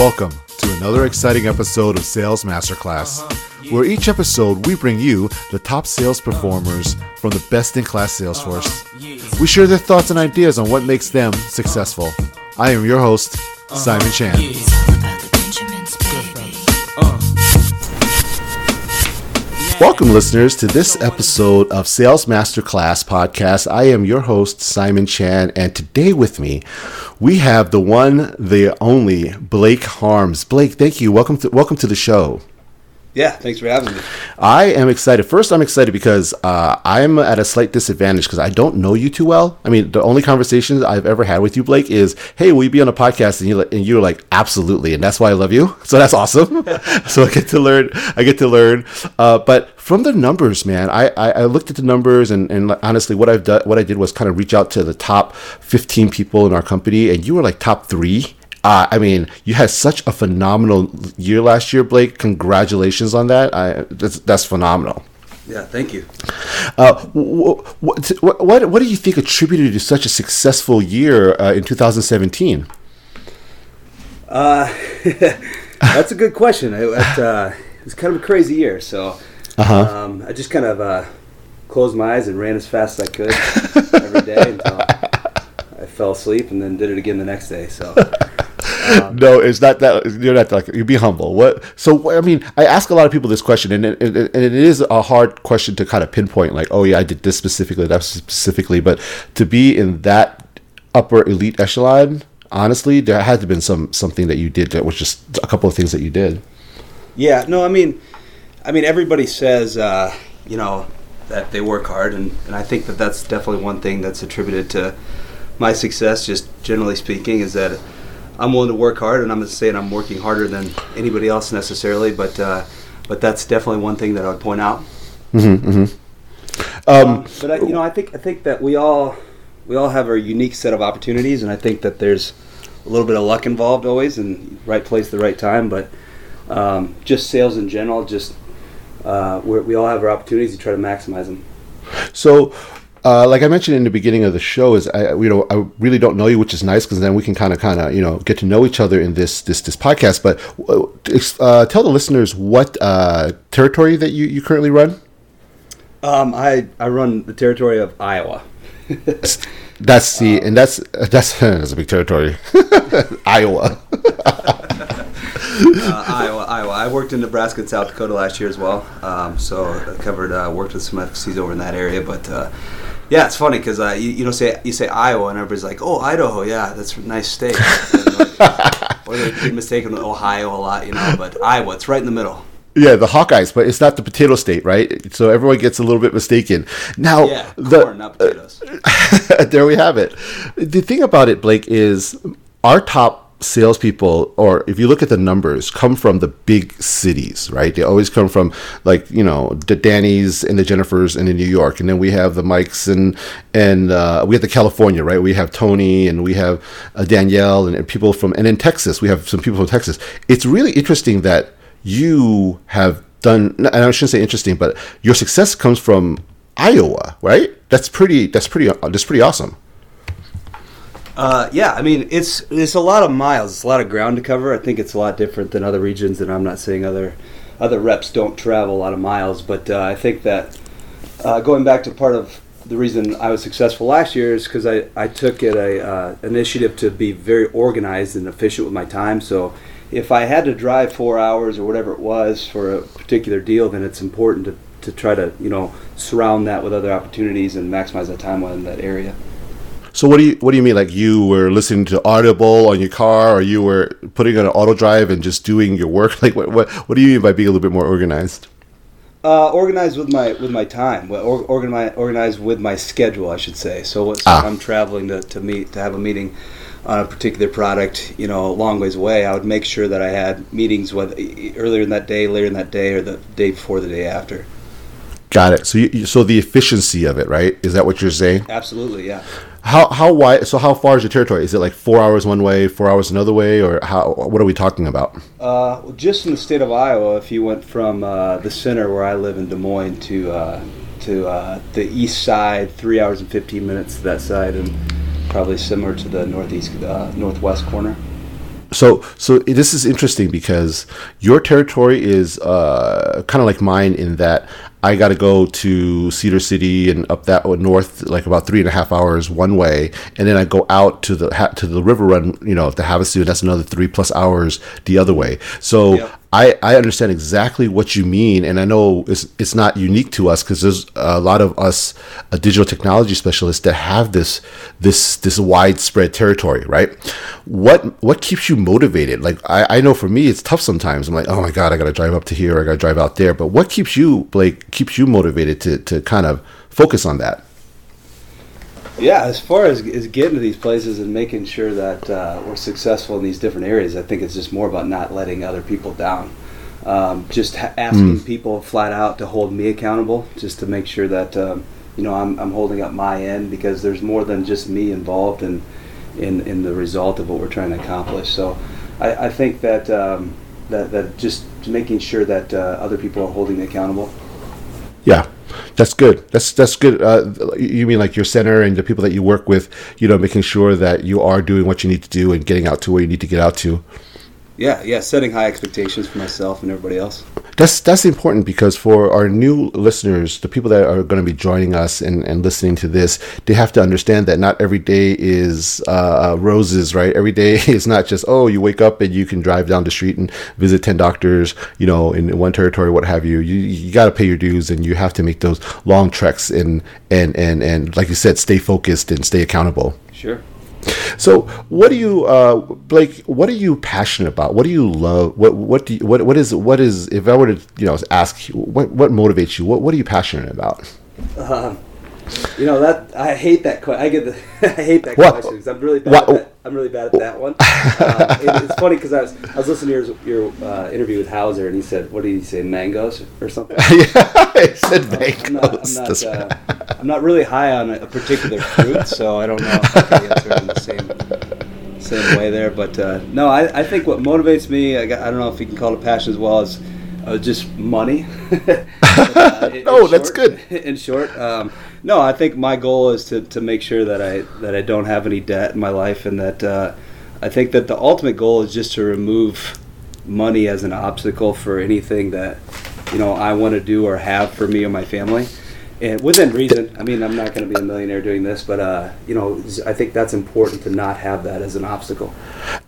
Welcome to another exciting episode of Sales Masterclass, uh-huh. where each episode we bring you the top sales performers from the best in class Salesforce. Uh-huh. We share their thoughts and ideas on what makes them successful. I am your host, uh-huh. Simon Chan. Welcome, listeners, to this episode of Sales Masterclass podcast. I am your host, Simon Chan, and today with me, we have the one, the only Blake Harms. Blake, thank you. Welcome to welcome to the show. Yeah, thanks for having me. I am excited. First, I'm excited because uh, I'm at a slight disadvantage because I don't know you too well. I mean, the only conversations I've ever had with you, Blake, is, "Hey, will you be on a podcast?" And you and you're like, "Absolutely," and that's why I love you. So that's awesome. so I get to learn. I get to learn. Uh, but from the numbers, man, I, I, I looked at the numbers and, and honestly, what I've done, what I did was kind of reach out to the top 15 people in our company, and you were like top three uh, I mean, you had such a phenomenal year last year, Blake. Congratulations on that. I, that's, that's phenomenal. Yeah, thank you. Uh, what, what, what, what do you think attributed to such a successful year uh, in 2017? Uh, that's a good question. It, it, uh, it, was kind of a crazy year, so uh-huh. um, I just kind of uh, closed my eyes and ran as fast as I could every day until I fell asleep, and then did it again the next day. So no, it's not that. You're not like you be humble. What? So I mean, I ask a lot of people this question, and it, and it is a hard question to kind of pinpoint. Like, oh yeah, I did this specifically, that specifically. But to be in that upper elite echelon, honestly, there had to have been some something that you did that was just a couple of things that you did. Yeah. No, I mean, I mean, everybody says, uh, you know, that they work hard, and, and I think that that's definitely one thing that's attributed to my success. Just generally speaking, is that I'm willing to work hard, and I'm not saying I'm working harder than anybody else necessarily, but uh, but that's definitely one thing that I would point out. Mm-hmm, mm-hmm. Um, um, but I, you know, I think I think that we all we all have our unique set of opportunities, and I think that there's a little bit of luck involved always, and right place, the right time. But um, just sales in general, just uh, we all have our opportunities to try to maximize them. So, uh, like I mentioned in the beginning of the show, is I you know I really don't know you, which is nice because then we can kind of kind of you know get to know each other in this this this podcast. But uh, tell the listeners what uh, territory that you, you currently run. Um, I I run the territory of Iowa. that's the and that's that's that's a big territory, Iowa. Uh, Iowa, Iowa. I worked in Nebraska and South Dakota last year as well. Um, so I covered, uh, worked with some FCs over in that area. But uh, yeah, it's funny because uh, you, you know say you say Iowa and everybody's like, oh Idaho, yeah, that's a nice state. or they keep mistaken with Ohio a lot, you know. But Iowa, it's right in the middle. Yeah, the Hawkeyes, but it's not the potato state, right? So everyone gets a little bit mistaken. Now, yeah, the, corn, not potatoes. there we have it. The thing about it, Blake, is our top salespeople, or if you look at the numbers, come from the big cities, right? They always come from like you know the Danny's and the Jennifers and in New York, and then we have the Mikes and and uh, we have the California, right? We have Tony and we have uh, Danielle and, and people from and in Texas we have some people from Texas. It's really interesting that you have done, and I shouldn't say interesting, but your success comes from Iowa, right? That's pretty. That's pretty. That's pretty awesome. Uh, yeah, I mean it's it's a lot of miles, it's a lot of ground to cover. I think it's a lot different than other regions, and I'm not saying other other reps don't travel a lot of miles, but uh, I think that uh, going back to part of the reason I was successful last year is because I, I took it a uh, initiative to be very organized and efficient with my time. So if I had to drive four hours or whatever it was for a particular deal, then it's important to, to try to you know surround that with other opportunities and maximize that time in that area. So what do you what do you mean? Like you were listening to Audible on your car, or you were putting on an auto drive and just doing your work? Like what what what do you mean by being a little bit more organized? Uh, organized with my with my time, or, organized organized with my schedule, I should say. So, ah. I'm traveling to, to meet to have a meeting on a particular product, you know, a long ways away. I would make sure that I had meetings with earlier in that day, later in that day, or the day before the day after. Got it. So, you, so the efficiency of it, right? Is that what you're saying? Absolutely, yeah. How how wide? So how far is your territory? Is it like four hours one way, four hours another way, or how? What are we talking about? Uh, just in the state of Iowa, if you went from uh, the center where I live in Des Moines to uh, to uh, the east side, three hours and fifteen minutes to that side, and probably similar to the northeast uh, northwest corner. So, so this is interesting because your territory is uh, kind of like mine in that I got to go to Cedar City and up that north, like about three and a half hours one way, and then I go out to the to the river run, you know, to Havasu. That's another three plus hours the other way. So yep. I, I understand exactly what you mean, and I know it's it's not unique to us because there's a lot of us uh, digital technology specialists that have this this this widespread territory, right? What what keeps you motivated? Like I, I know for me, it's tough sometimes. I'm like, oh my god, I got to drive up to here, I got to drive out there. But what keeps you, Blake? keeps you motivated to to kind of focus on that? Yeah, as far as, as getting to these places and making sure that uh, we're successful in these different areas, I think it's just more about not letting other people down. Um, just ha- asking mm. people flat out to hold me accountable, just to make sure that um, you know I'm, I'm holding up my end because there's more than just me involved in in, in the result of what we're trying to accomplish. So I, I think that um, that that just making sure that uh, other people are holding me accountable yeah, that's good. That's that's good. Uh, you mean like your center and the people that you work with, you know, making sure that you are doing what you need to do and getting out to where you need to get out to. Yeah, yeah, setting high expectations for myself and everybody else. That's that's important because for our new listeners, the people that are going to be joining us and, and listening to this, they have to understand that not every day is uh, uh roses, right? Every day is not just oh, you wake up and you can drive down the street and visit ten doctors, you know, in one territory, what have you. You you got to pay your dues and you have to make those long treks and and and and like you said, stay focused and stay accountable. Sure. So, what do you, uh, Blake? What are you passionate about? What do you love? What what do you, what what is what is? If I were to you know ask you, what what motivates you? What what are you passionate about? Uh, you know that I hate that question. I get the I hate that what? question because I'm really bad. At that. I'm really bad at that one. Uh, it, it's funny because I was I was listening to your, your uh, interview with Hauser and he said, "What did he say? Mangoes or something?" yeah, he said mangoes. I'm not, I'm not, uh, I'm not, really high on a particular fruit, so I don't know if I can answer in the same same way there. But uh, no, I, I think what motivates me, I, I don't know if you can call it passion as well as uh, just money. but, uh, oh, that's good. In short, um, no, I think my goal is to, to make sure that I that I don't have any debt in my life, and that uh, I think that the ultimate goal is just to remove money as an obstacle for anything that you know I want to do or have for me or my family. And within reason, I mean, I'm not going to be a millionaire doing this, but uh, you know, I think that's important to not have that as an obstacle.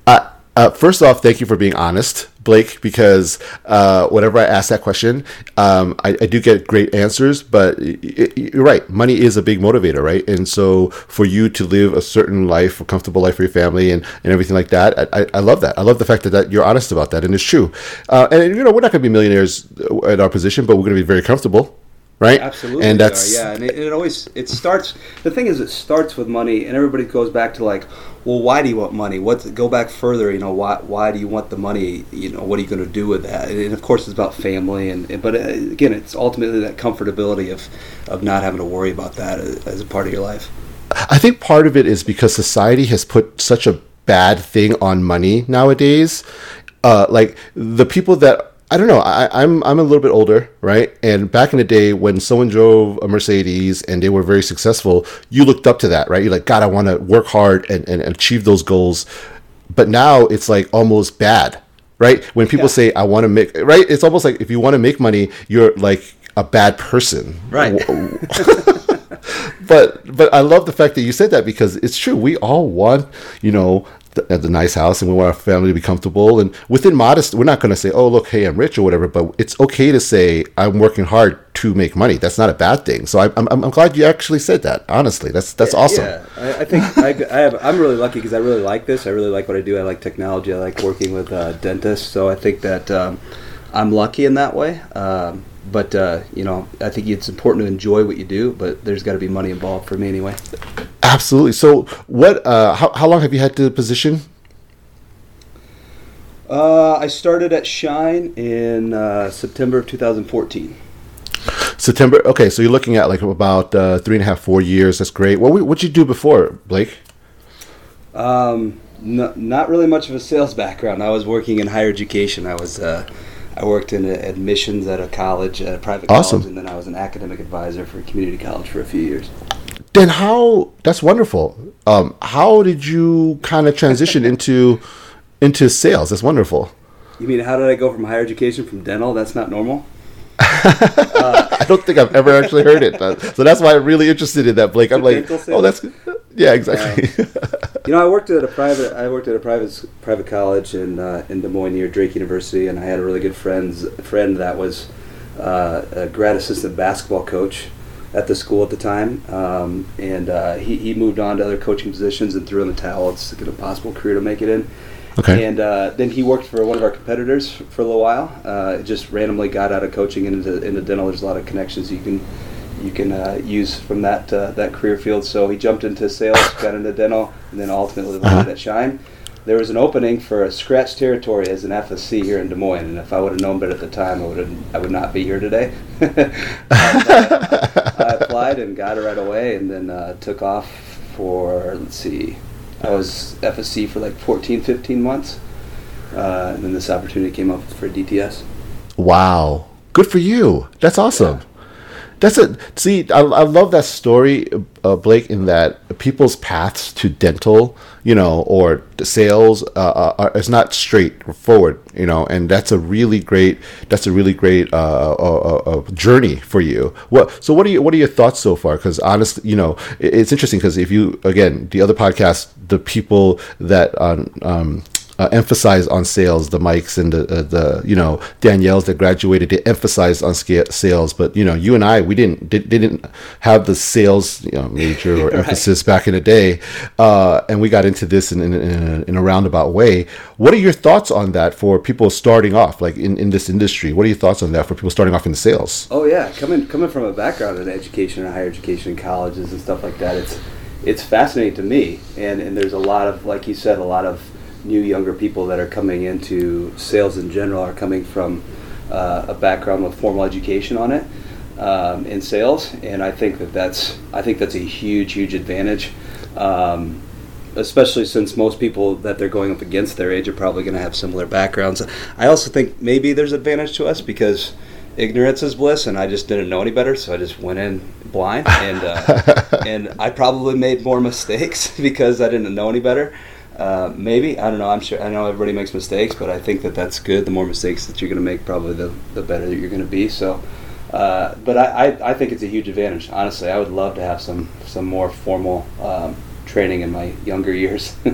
Uh, uh, first off, thank you for being honest, Blake, because uh, whenever I ask that question, um, I, I, do get great answers. But it, it, you're right, money is a big motivator, right? And so for you to live a certain life, a comfortable life for your family, and, and everything like that, I, I love that. I love the fact that, that you're honest about that, and it's true. Uh, and you know, we're not going to be millionaires in our position, but we're going to be very comfortable right? Absolutely, and that's yeah, and it, it, always it starts. The thing is, it starts with money, and everybody goes back to like, well, why do you want money? What go back further? You know, why why do you want the money? You know, what are you going to do with that? And of course, it's about family, and, but uh, again, it's ultimately that comfortability of of not having to worry about that as a part of your life. I think part of it is because society has put such a bad thing on money nowadays. Uh, like the people that I don't know. I, am I'm, I'm a little bit older, right? And back in the day, when someone drove a Mercedes and they were very successful, you looked up to that, right? You're like, God, I want to work hard and, and achieve those goals. But now it's like almost bad, right? When people yeah. say, I want to make, right? It's almost like if you want to make money, you're like a bad person, right? but but I love the fact that you said that because it's true. We all want, you know, the, the, nice house and we want our family to be comfortable and within modest we're not going to say oh look hey i'm rich or whatever but it's okay to say i'm working hard to make money. That's not a bad thing. So I, am I'm, I'm glad you actually said that honestly. That's that's yeah, awesome. yeah. I, I think I, I, have i'm really lucky because i really like this. I really like what i do. I like technology. I like working with uh, dentists. So i think that um, i'm lucky in that way. Um, but uh, you know, I think it's important to enjoy what you do, but there's got to be money involved for me anyway. Absolutely. So, what? Uh, how how long have you had the position? Uh, I started at Schein in uh, September of 2014. September. Okay, so you're looking at like about uh, three and a half, four years. That's great. What what'd you do before, Blake? Um, no, not really much of a sales background. I was working in higher education. I was uh, I worked in admissions at a college, at a private awesome. college, and then I was an academic advisor for a community college for a few years. Then how? That's wonderful. Um, how did you kind of transition into into sales. That's wonderful. You mean how did I go from higher education from dental? That's not normal. I don't think I've ever actually heard it, so that's why I'm really interested in that, Blake. I'm like, oh, that's yeah, exactly. you know, I worked at a private. I worked at a private private college in uh, in Des Moines near Drake University, and I had a really good friends friend that was uh, a grad assistant basketball coach at the school at the time, um, and uh, he he moved on to other coaching positions and threw in the towel. It's like an impossible career to make it in. Okay. And uh, then he worked for one of our competitors for a little while. Uh, just randomly got out of coaching into into dental. There's a lot of connections you can you can uh, use from that uh, that career field. So he jumped into sales, got into dental, and then ultimately landed uh-huh. at Schein. There was an opening for a scratch territory as an FSC here in Des Moines, and if I would have known better at the time, I would I would not be here today. Uh, I applied and got it right away, and then uh, took off for let's see, I was FSC for like 14, 15 months, uh, and then this opportunity came up for DTS. Wow, good for you! That's awesome. Yeah that's a see I, I love that story uh, blake in that people's paths to dental you know or sales uh, uh are, is not straightforward you know and that's a really great that's a really great uh, uh, uh journey for you. What so what are you what are your thoughts so far? Because honestly you know it, it's interesting because if you again the other podcast the people that um, uh, emphasize on sales. The Mikes and the uh, the you know Danielles that graduated they emphasized on scale, sales, but you know you and I we didn't did, didn't have the sales you know, major or right. emphasis back in the day, uh, and we got into this in, in, in, a, in, a, roundabout way. What are your thoughts on that for people starting off like in, in this industry? What are your thoughts on that for people starting off in sales? Oh yeah, coming coming from a background in education and higher education, colleges and stuff like that, it's it's fascinating to me, and and there's a lot of like you said, a lot of new younger people that are coming into sales in general are coming from uh, a background with formal education on it um, in sales, and I think that that's I think that's a huge huge advantage. Um, especially since most people that they're going up against their age are probably going to have similar backgrounds. I also think maybe there's advantage to us because ignorance is bliss, and I just didn't know any better, so I just went in blind, and uh, and I probably made more mistakes because I didn't know any better. Uh, maybe I don't know. I'm sure I know everybody makes mistakes, but I think that that's good. The more mistakes that you're going to make, probably the, the better that you're going to be. So, uh, but I, I, I, think it's a huge advantage. Honestly, I would love to have some some more formal um, training in my younger years.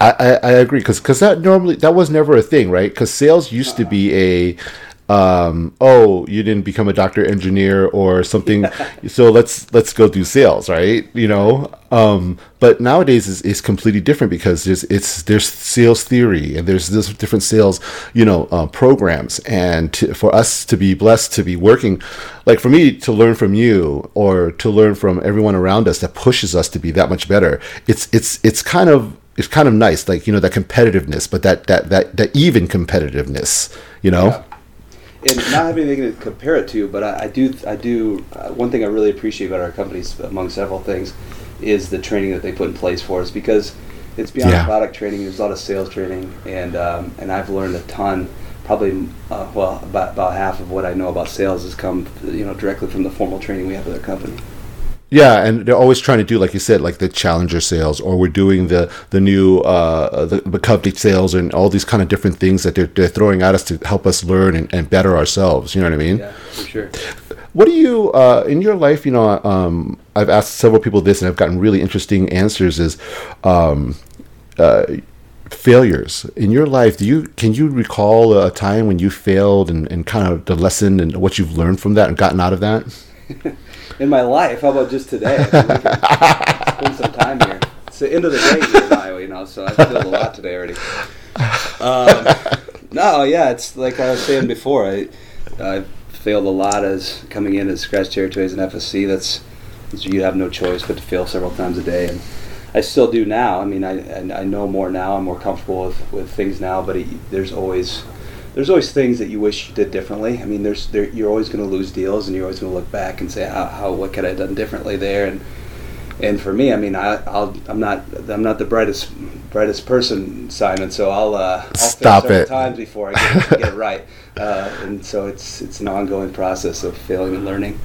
I, I, I, agree because because that normally that was never a thing, right? Because sales used uh to be a um, oh, you didn't become a doctor engineer or something, so let's let's go do sales, right? You know, um, but nowadays is is completely different because there's it's there's sales theory and there's this different sales, you know, uh, programs, and to, for us to be blessed to be working, like for me to learn from you or to learn from everyone around us that pushes us to be that much better. It's it's it's kind of it's kind of nice, like you know that competitiveness, but that that that that even competitiveness, you know. Yeah and not having anything to compare it to, but I, I do, I do. Uh, one thing I really appreciate about our companies, among several things, is the training that they put in place for us because it's beyond yeah. product training. There's a lot of sales training, and um, and I've learned a ton. Probably, uh, well, about about half of what I know about sales has come, you know, directly from the formal training we have at our company. Yeah, and they're always trying to do, like you said, like the challenger sales, or we're doing the the new uh, the, the sales, and all these kind of different things that they're, they're throwing at us to help us learn and, and better ourselves. You know what I mean? Yeah, for sure. What do you uh, in your life? You know, um, I've asked several people this, and I've gotten really interesting answers. Is um, uh, failures in your life do you can you recall a time when you failed and, and kind of the lesson and what you've learned from that and gotten out of that in my life. How about just today? spend some time here. It's the end of the day here in Iowa, you know, so I've failed a lot today already. Um, no, yeah, it's like I was saying before. I I failed a lot as coming in as scratch territory as an FSC. That's you have no choice but to fail several times a day, and I still do now. I mean, I I know more now. I'm more comfortable with, with things now, but it, there's always there's always things that you wish you did differently. I mean, there's there, you're always going to lose deals, and you're always going to look back and say, how, how what could I have done differently there? And and for me, I mean, I, I'll I'm not I'm not the brightest brightest person, Simon. So I'll uh, I'll stop it times before I get, it, get it right. Uh, and so it's it's an ongoing process of failing and learning.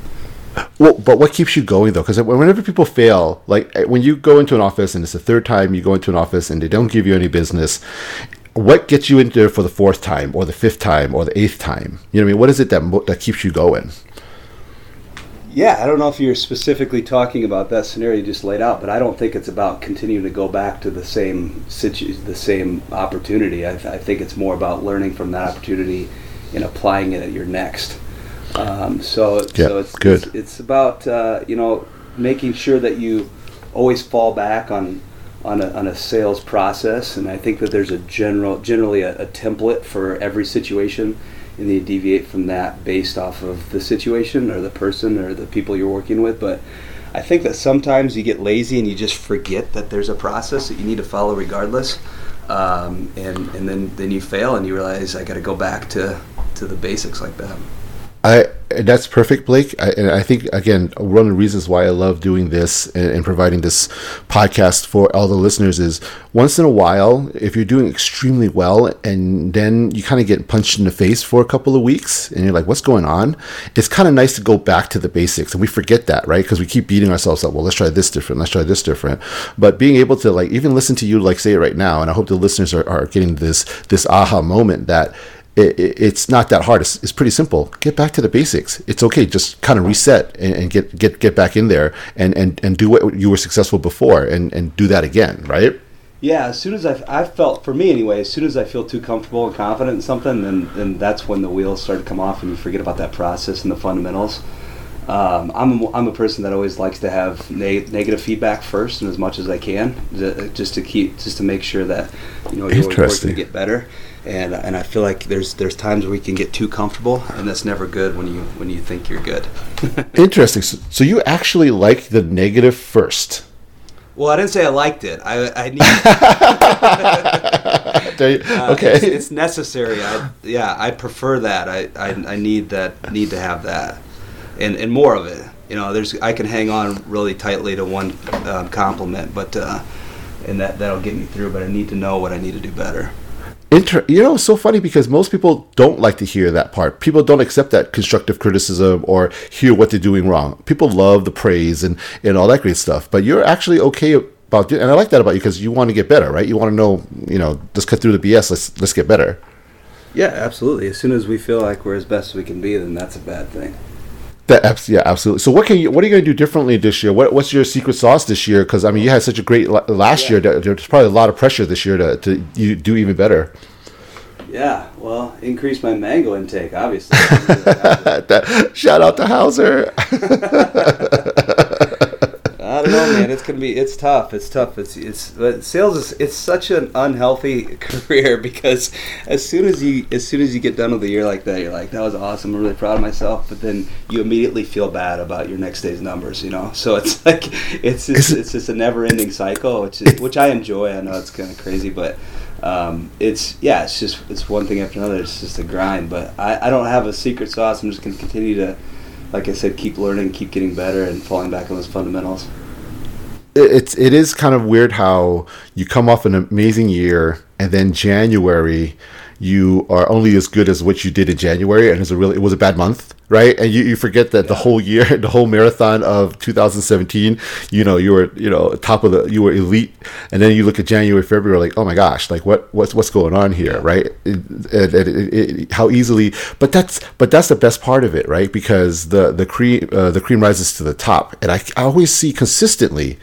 Well, but what keeps you going though? Because whenever people fail, like eh, when you go into an office and it's the third time you go into an office and they don't give you any business, what gets you into there for the fourth time or the fifth time or the eighth time? You know what I mean? What is it that mo- that keeps you going? Yeah, I don't know if you're specifically talking about that scenario you just laid out, but I don't think it's about continuing to go back to the same situ- the same opportunity. I, th- I think it's more about learning from that opportunity and applying it at your next. Um, so, Yeah, so it's, good. it's it's about uh, you know making sure that you always fall back on on a, on a sales process, and I think that there's a general generally a, a template for every situation, and you deviate from that based off of the situation or the person or the people you're working with. But I think that sometimes you get lazy and you just forget that there's a process that you need to follow regardless, um, and and then then you fail and you realize I got to go back to to the basics like that. I that's perfect, Blake. I, and I think again, one of the reasons why I love doing this and, and providing this podcast for all the listeners is once in a while, if you're doing extremely well, and then you kind of get punched in the face for a couple of weeks, and you're like, "What's going on?" It's kind of nice to go back to the basics, and we forget that, right? Because we keep beating ourselves up. Well, let's try this different. Let's try this different. But being able to like even listen to you like say it right now, and I hope the listeners are, are getting this this aha moment that it, it, it's not that hard. It's, it's pretty simple. Get back to the basics. It's okay. Just kind of reset and, and get get get back in there and, and, and do what you were successful before and, and do that again. Right? Yeah, as soon as I, I felt, for me anyway, as soon as I feel too comfortable and confident in something, then, then that's when the wheels start to come off and you forget about that process and the fundamentals. Um, I'm, a, I'm a person that always likes to have ne- negative feedback first and as much as I can, ju- just to keep, just to make sure that you know working Interesting. to get better. And and I feel like there's there's times where we can get too comfortable, and that's never good when you when you think you're good. Interesting. So, so you actually like the negative first. well, I didn't say I liked it. I I need. Uh, okay. it's, it's necessary. I, yeah, I prefer that. I, I, I need that. Need to have that, and and more of it. You know, there's I can hang on really tightly to one um, compliment, but uh, and that that'll get me through. But I need to know what I need to do better. Inter- you know, it's so funny because most people don't like to hear that part. People don't accept that constructive criticism or hear what they're doing wrong. People love the praise and, and all that great stuff. But you're actually okay about it. And I like that about you because you want to get better, right? You want to know, you know, let's cut through the BS. Let's let's get better. Yeah, absolutely. As soon as we feel like we're as best as we can be, then that's a bad thing. That yeah, absolutely. So what can you what are you going to do differently this year? What what's your secret sauce this year? Because I mean, you had such a great last Yeah. year. That there's probably a lot of pressure this year to to you do even better. Yeah, well, increase my mango intake, obviously. shout out to Hauser. I don't know, man. It's gonna be. It's tough. It's tough. It's it's but sales is. It's such an unhealthy career because as soon as you as soon as you get done with a year like that, you're like, that was awesome. I'm really proud of myself. But then you immediately feel bad about your next day's numbers. You know, so it's like it's just, it's just a never ending cycle, which is, which I enjoy. I know it's kind of crazy, but. Um, it's yeah, it's just it's one thing after another. It's just a grind, but I, I don't have a secret sauce. I'm just gonna continue to, like I said, keep learning, keep getting better, and falling back on those fundamentals. It- it's it is kind of weird how you come off an amazing year and then January you are only as good as what you did in January and it's a really it was a bad month right? And you, you forget that the whole year the whole marathon of 2017 you know you were you know top of the you were elite. And then you look at January February like oh my gosh like what what's what's going on here right? It- it- it- it- it- how easily but that's but that's the best part of it right? Because the the cream uh, the cream rises to the top. And I, I always see consistently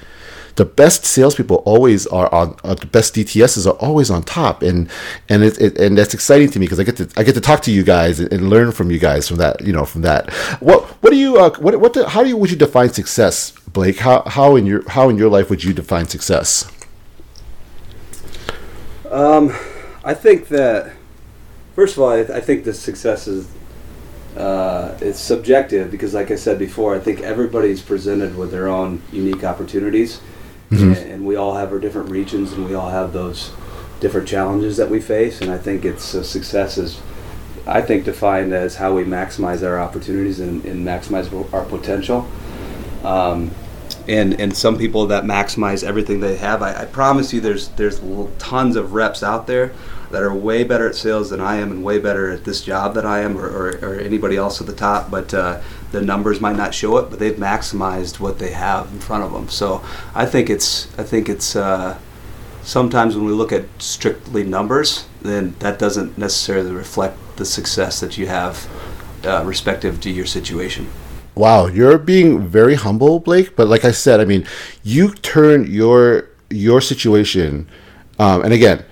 the best salespeople always are on uh, the best DTSs are always on top, and and it, it and that's exciting to me because I get to I get to talk to you guys and, and learn from you guys from that you know from that. What what do you uh, what what how do you would you define success, Blake? How how in your how in your life would you define success? Um, I think that first of all, I, I think the success is uh, it's subjective because, like I said before, I think everybody's presented with their own unique opportunities, and, and we all have our different regions, and we all have those different challenges that we face. And I think it's uh, success is, I think, defined as how we maximize our opportunities and, and maximize our potential. Um, and and some people that maximize everything they have. I, I promise you, there's there's tons of reps out there that are way better at sales than I am, and way better at this job than I am, or, or, or anybody else at the top. But uh, the numbers might not show it, but they've maximized what they have in front of them. So I think it's I think it's uh, sometimes when we look at strictly numbers, then that doesn't necessarily reflect the success that you have uh, respective to your situation. Wow, you're being very humble, Blake. But like I said, I mean, you turn your your situation, um, and again,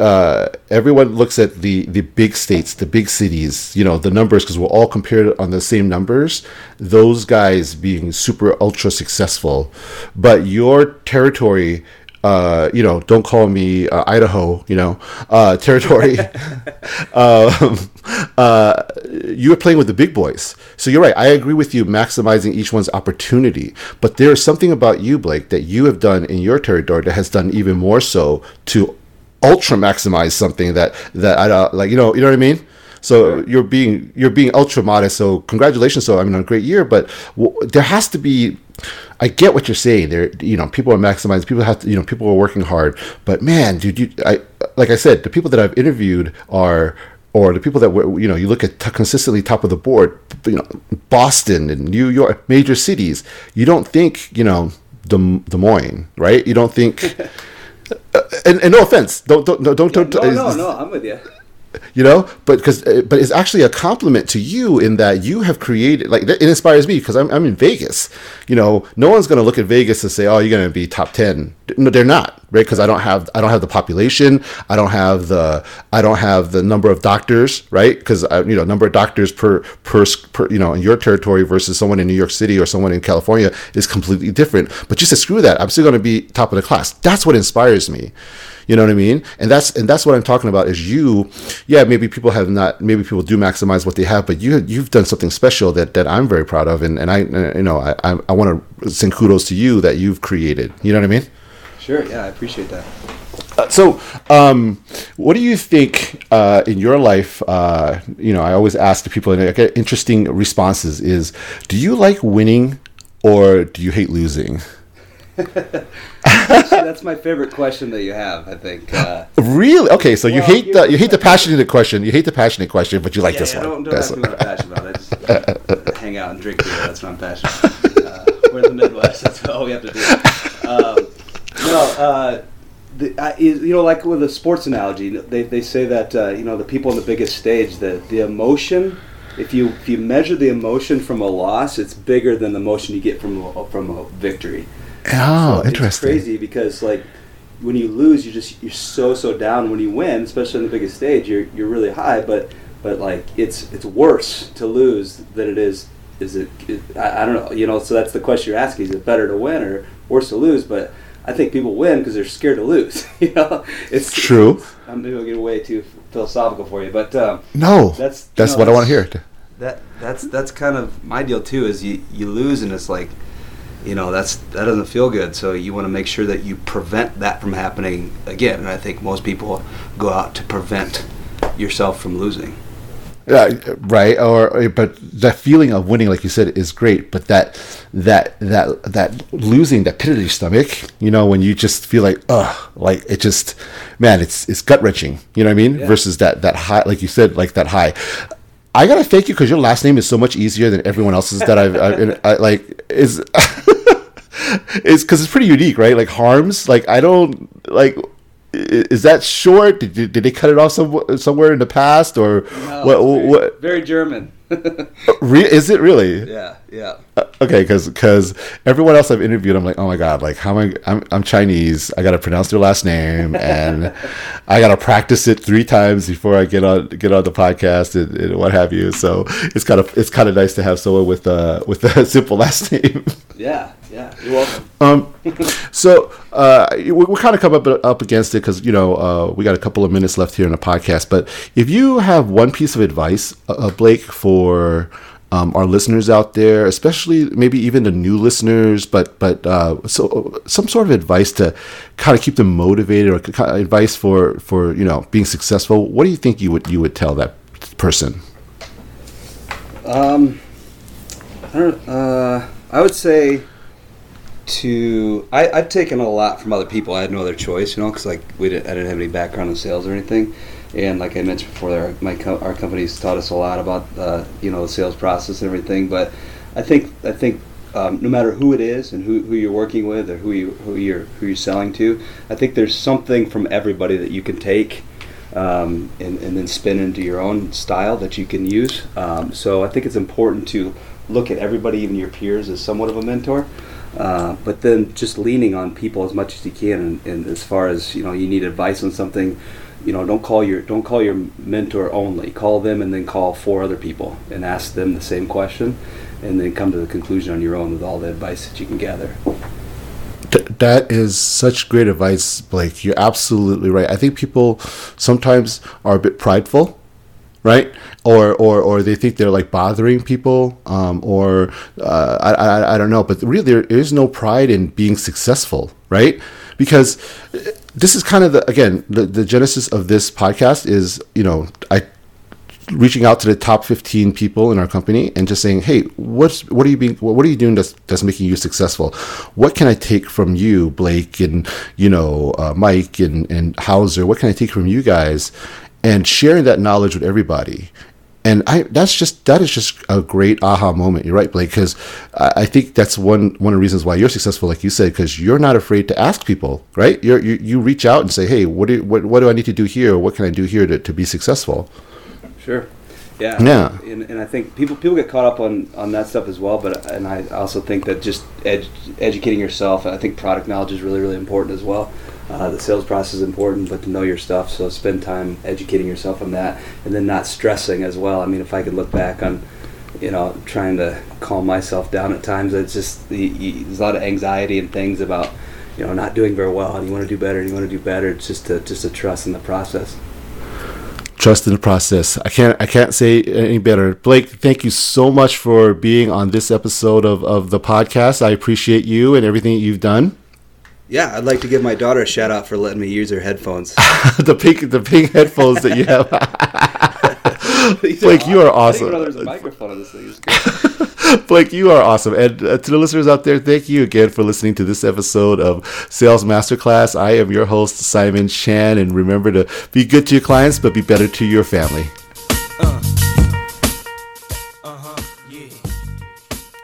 uh, everyone looks at the the big states, the big cities, you know, the numbers because we're all compared on the same numbers. Those guys being super ultra successful, but your territory uh, you know, don't call me uh, Idaho, you know, uh, territory. um, uh, you are playing with the big boys. So you're right. I agree with you, maximizing each one's opportunity. But there is something about you, Blake, that you have done in your territory that has done even more so to ultra maximize something that that I uh, like. You know, you know what I mean. So sure. you're being you're being ultra modest. So congratulations. So I mean, on a great year, but w- there has to be I get what you're saying. There, you know, people are maximizing. People have to, you know, people are working hard. But man, dude, you, I, like I said, the people that I've interviewed are, or the people that were, you know, you look at t- consistently top of the board. You know, Boston and New York, major cities. You don't think, you know, Des, Des Moines, right? You don't think. Uh, and, and, no offense, don't don't don't don't. don't no, no, no, I'm with you you know but because uh, but it's actually a compliment to you in that you have created like it inspires me because I'm, I'm in vegas. You know no one's going to look at vegas and say oh you're going to be top 10 no they're not right? Because i don't have i don't have the population. I don't have the i don't have the number of doctors right? Because you know number of doctors per, per per you know in your territory versus someone in new york city or someone in california is completely different. But just to screw that i'm still going to be top of the class. That's what inspires me you know what I mean? And that's and that's what I'm talking about. Is you, yeah, maybe people have not, maybe people do maximize what they have, but you you've done something special that that I'm very proud of, and and I you know I I, want to send kudos to you that you've created. You know what I mean? Sure. Yeah, I appreciate that. Uh, so, um, what do you think uh, in your life? Uh, you know, I always ask the people, and I get interesting responses. Is do you like winning or do you hate losing? That's my favorite question that you have. I think. Uh, really? Okay, so well, you hate the you hate the passionate question. You hate the passionate question, but you like yeah, this yeah, one. Don't, don't what I'm passionate about. I just hang out and drink beer. That's what I'm passionate. About. Uh, we're in the Midwest. That's all we have to do. Um, no, uh, the, I, you know, like with a sports analogy, they, they say that uh, you know the people on the biggest stage, the the emotion. If you if you measure the emotion from a loss, it's bigger than the emotion you get from a, from a victory. Oh, so interesting. It's crazy because like when you lose, you just you're so so down. When you win, especially on the biggest stage, you're you're really high. But but like it's it's worse to lose than it is. Is it? I, I don't know. You know. So that's the question you're asking: Is it better to win or worse to lose? But I think people win because they're scared to lose. you know, it's true. It's, I'm maybe I'll get way too philosophical for you, but um, no, that's that's what that's, I want to hear. That that's that's kind of my deal too. Is you you lose and it's like you know that's that doesn't feel good. So you want to make sure that you prevent that from happening again. And i think most people go out to prevent yourself from losing. Uh, right or but that feeling of winning like you said is great but that that that that losing that pit of your stomach you know when you just feel like ugh like it just man it's it's gut wrenching you know what i mean? Yeah. versus that that high like you said like that high I gotta thank you because your last name is so much easier than everyone else's that I've I, I, like is is because it's pretty unique, right? Like Harms, like I don't like. Is that short? Did, did they cut it off some, somewhere in the past, or no, what, very, what? Very German. Uh, re- is it really? Yeah, yeah. Uh, okay, because because everyone else I've interviewed, I'm like, oh my god, like how am I? I'm, I'm Chinese. I gotta pronounce their last name, and I gotta practice it three times before I get on get on the podcast and, and what have you. So it's kind of it's kind of nice to have someone with uh with a simple last name. Yeah, yeah. You're welcome. Um, so uh, we, we kind of come up up against it because you know uh, we got a couple of minutes left here in the podcast. But if you have one piece of advice, uh, uh Blake, for um, our listeners out there, especially maybe even the new listeners, but but uh, so some sort of advice to kind of keep them motivated, or advice for for you know being successful. What do you think you would you would tell that person? Um, I don't. Uh, I would say to I, I've taken a lot from other people. I had no other choice, you know, because like we didn't, I didn't have any background in sales or anything, and like I mentioned before, my co- our company's taught us a lot about uh, you know the sales process and everything. But I think I think um, no matter who it is and who, who you're working with or who you who you're who you're selling to, I think there's something from everybody that you can take um, and, and then spin into your own style that you can use. Um, so I think it's important to look at everybody, even your peers, as somewhat of a mentor. Uh, but then just leaning on people as much as you can, and, and as far as you know, you need advice on something you know don't call your don't call your mentor only. Call them and then call four other people and ask them the same question and then come to the conclusion on your own with all the advice that you can gather. Th- that is such great advice blake. You're absolutely right. I think people sometimes are a bit prideful right? Or or or they think they're like bothering people um, or uh, I, I i don't know. But really there is no pride in being successful right? Because this is kind of the again the, the genesis of this podcast is you know I reaching out to the top 15 people in our company and just saying hey what's what are you being what are you doing that's that's making you successful? What can i take from you blake and you know uh, mike and and hauser? What can i take from you guys? And sharing that knowledge with everybody and I that's just that is just a great aha moment. You're right, Blake, because I, I think that's one one of the reasons why you're successful, like you said, because you're not afraid to ask people, right? You're, you you reach out and say, hey, what do what what do I need to do here? What can I do here to, to be successful? Sure. Yeah. Yeah. And, and I think people people get caught up on, on that stuff as well, but and I also think that just ed, educating yourself, I think product knowledge is really really important as well. Uh, the sales process is important, but to know your stuff, so spend time educating yourself on that, and then not stressing as well. I mean, if I could look back on, you know, trying to calm myself down at times, it's just you, you, there's a lot of anxiety and things about, you know, not doing very well, and you want to do better, and you want to do better. It's just to just to trust in the process trust in the process. I can't I can't say any better. Blake, thank you so much for being on this episode of, of the podcast. I appreciate you and everything you've done. Yeah, I'd like to give my daughter a shout out for letting me use her headphones. the pink, the pink headphones that you have. Blake, you are awesome. there's a microphone on this thing. Blake, you are awesome. And uh, to the listeners out there, thank you again for listening to this episode of Sales Masterclass. I am your host, Simon Chan, and remember to be good to your clients, but be better to your family. Uh. Uh-huh. Yeah.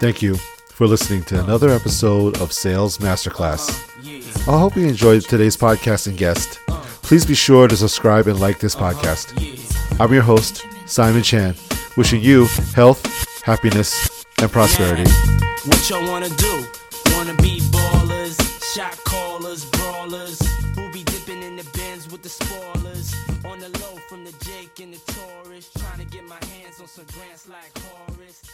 Thank you for listening to another episode of Sales Masterclass. I hope you enjoyed today's podcast and guest. Please be sure to subscribe and like this podcast. I'm your host, Simon Chan, wishing you health, happiness, and prosperity. What y'all wanna do? Wanna be ballers, shot callers, brawlers, who be dipping in the bins with the spoilers,